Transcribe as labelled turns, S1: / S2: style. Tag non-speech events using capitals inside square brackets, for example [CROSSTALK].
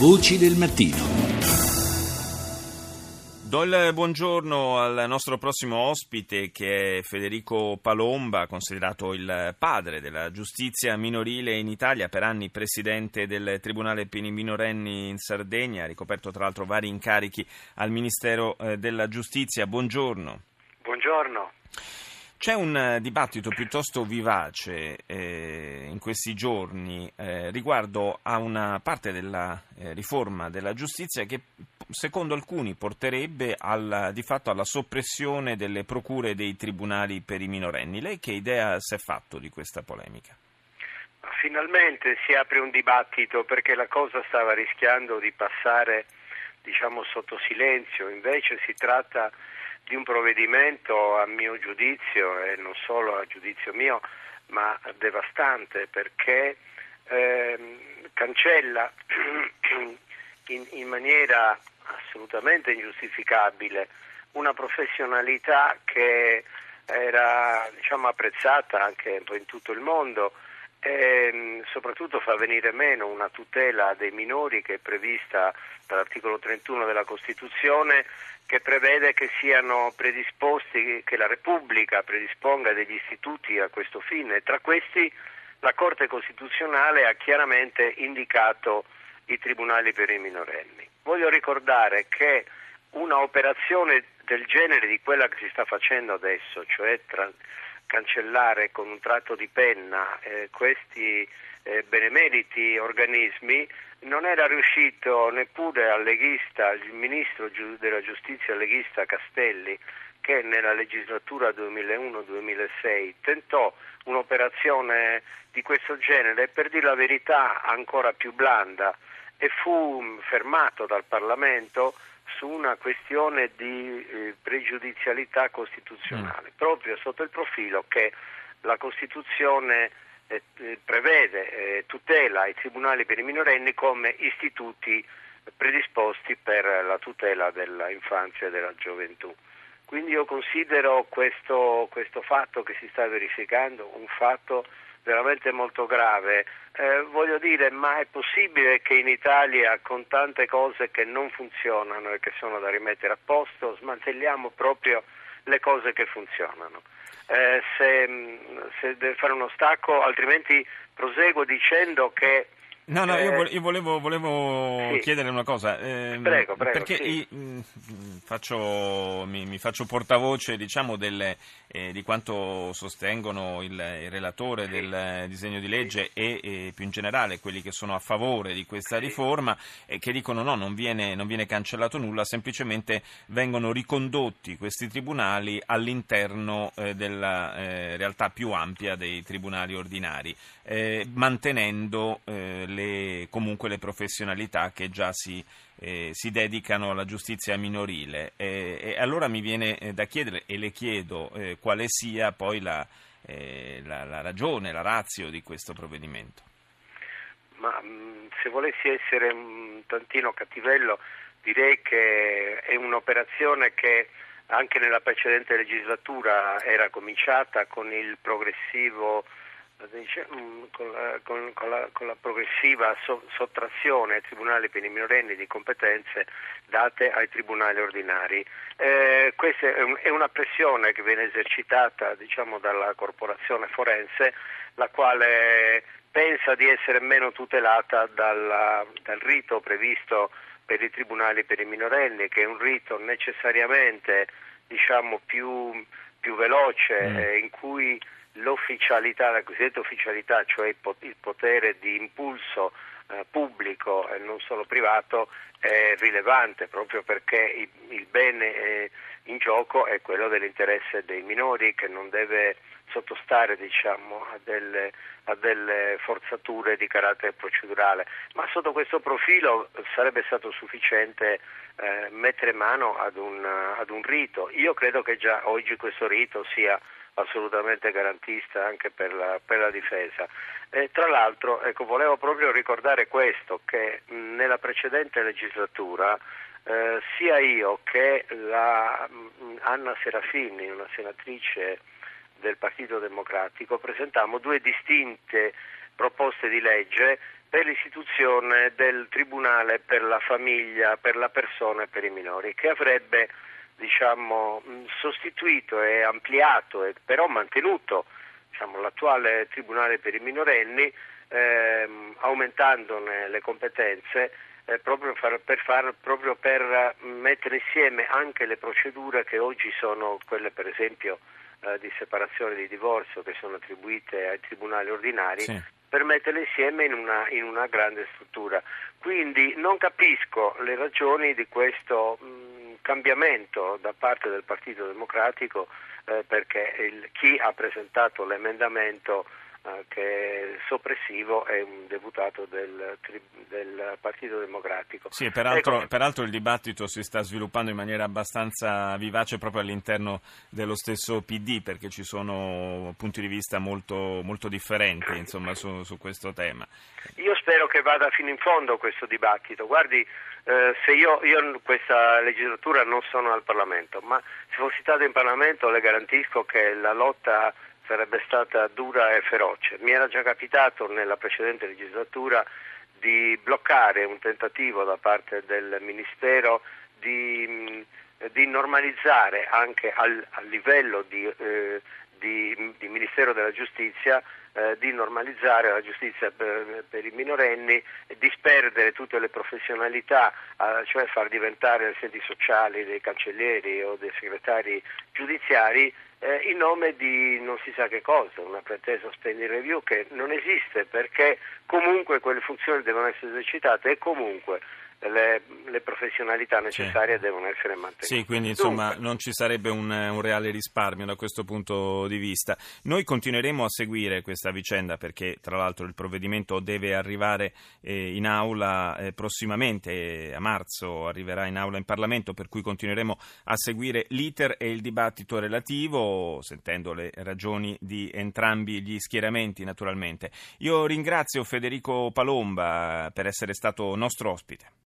S1: Voci del mattino.
S2: Do il buongiorno al nostro prossimo ospite che è Federico Palomba, considerato il padre della giustizia minorile in Italia, per anni presidente del Tribunale per i minorenni in Sardegna, ha ricoperto tra l'altro vari incarichi al Ministero eh, della Giustizia. Buongiorno.
S3: Buongiorno.
S2: C'è un eh, dibattito piuttosto vivace eh, in questi giorni eh, riguardo a una parte della eh, riforma della giustizia che secondo alcuni porterebbe al, di fatto alla soppressione delle procure dei tribunali per i minorenni. Lei che idea si è fatto di questa polemica?
S3: Finalmente si apre un dibattito perché la cosa stava rischiando di passare diciamo, sotto silenzio, invece si tratta di un provvedimento a mio giudizio e non solo a giudizio mio ma devastante perché eh, cancella [CLEARS THROAT] in, in maniera assolutamente ingiustificabile una professionalità che era diciamo, apprezzata anche in tutto il mondo e soprattutto fa venire meno una tutela dei minori che è prevista dall'articolo 31 della Costituzione che prevede che siano predisposti, che la Repubblica predisponga degli istituti a questo fine. Tra questi la Corte Costituzionale ha chiaramente indicato i tribunali per i minorenni. Voglio ricordare che una operazione del genere di quella che si sta facendo adesso, cioè tra, cancellare con un tratto di penna eh, questi eh, benemeriti organismi, non era riuscito neppure al leghista, il ministro della giustizia leghista Castelli, che nella legislatura 2001-2006 tentò un'operazione di questo genere, per dire la verità ancora più blanda, e fu fermato dal Parlamento su una questione di eh, pregiudizialità costituzionale, mm. proprio sotto il profilo che la Costituzione eh, eh prevede, eh, tutela i tribunali per i minorenni come istituti predisposti per la tutela dell'infanzia e della gioventù. Quindi io considero questo, questo fatto che si sta verificando un fatto veramente molto grave. Eh, voglio dire, ma è possibile che in Italia con tante cose che non funzionano e che sono da rimettere a posto smantelliamo proprio le cose che funzionano? Eh, se, se deve fare uno stacco, altrimenti proseguo dicendo che
S2: No, no, io, eh, volevo, volevo sì. chiedere una cosa. Eh,
S3: prego, prego.
S2: Perché
S3: sì.
S2: mh, mm, faccio, mi, mi, faccio portavoce diciamo, delle, eh, di quanto sostengono il, il relatore sì. del disegno di legge e, e, più in generale quelli che sono a favore di questa riforma e che dicono no, non viene, non viene cancellato nulla, semplicemente vengono ricondotti questi tribunali all'interno eh, della eh, realtà più ampia dei tribunali ordinari, mantenendo le le, comunque le professionalità che già si, eh, si dedicano alla giustizia minorile. E, e, allora mi viene eh, da chiedere, e le chiedo, eh, quale sia poi la, eh, la, la ragione, la razio di questo provvedimento.
S3: Ma mm, se volessi essere un tantino cattivello, direi che è un'operazione che anche nella precedente legislatura era cominciata con il progressivo Mm, con la, con, con, la, con la, progressiva so, sottrazione ai tribunali per i minorenni di competenze date ai tribunali ordinari. Eh, questa è, un, è, una pressione che viene esercitata diciamo, dalla corporazione forense, la quale pensa di essere meno tutelata dalla, dal rito previsto per i tribunali per i minorenni, che è un rito necessariamente diciamo, più, più veloce, mm. eh, in cui l'ufficialità, la cosiddetta ufficialità, cioè il potere di impulso eh, pubblico e non solo privato, è rilevante proprio perché il, bene eh, in gioco è quello dell'interesse dei minori che non deve sottostare diciamo, a, delle, a, delle, forzature di carattere procedurale, ma sotto questo profilo sarebbe stato sufficiente eh, mettere mano ad un, ad un rito. Io credo che già oggi questo rito sia assolutamente garantista anche per la, per la difesa. E tra l'altro ecco, volevo proprio ricordare questo, che nella precedente legislatura eh, sia io che la, Anna Serafini, una senatrice del Partito Democratico, presentammo due distinte proposte di legge per l'istituzione del Tribunale per la famiglia, per la persona e per i minori, che avrebbe diciamo, sostituito e ampliato e però mantenuto diciamo, l'attuale Tribunale per i minorenni ehm, aumentandone le competenze eh, proprio, far, per far, proprio, per mettere insieme anche le procedure che oggi sono quelle per esempio eh, di separazione di divorzio che sono attribuite ai tribunali ordinari sì. per metterle insieme in una, in una, grande struttura. Quindi non capisco le ragioni di questo mh, cambiamento da parte del Partito Democratico eh, perché il, chi ha presentato l'emendamento eh, che soppressivo è un deputato del, del Partito Democratico.
S2: Sì, peraltro, ecco. peraltro, il dibattito si sta sviluppando in maniera abbastanza vivace proprio all'interno dello stesso PD perché ci sono punti di vista molto, molto differenti insomma, su, su, questo tema.
S3: Io spero che vada fino in fondo questo dibattito. Guardi, eh, se io, io in questa legislatura non sono al Parlamento, ma se fossi stato in Parlamento le garantisco che la lotta sarebbe stata dura e feroce. Mi era già capitato nella precedente legislatura di bloccare un tentativo da parte del Ministero di, di normalizzare anche al, al livello di, eh, di, di, Ministero della Giustizia eh, di normalizzare la giustizia per, per, i minorenni disperdere tutte le professionalità, eh, cioè far diventare assistenti sociali dei cancellieri o dei segretari giudiziari eh, in nome di non si sa che cosa, una pretesa spending review che non esiste perché comunque quelle funzioni devono essere esercitate e comunque le, le professionalità necessarie sì. devono essere mantenute.
S2: Sì, quindi insomma Dunque. non ci sarebbe un, un, reale risparmio da questo punto di vista. Noi continueremo a seguire questa vicenda perché tra l'altro il provvedimento deve arrivare eh, in aula eh, prossimamente, eh, a marzo arriverà in aula in Parlamento, per cui continueremo a seguire l'iter e il dibattito relativo, sentendo le ragioni di entrambi gli schieramenti naturalmente. Io ringrazio Federico Palomba per essere stato nostro ospite.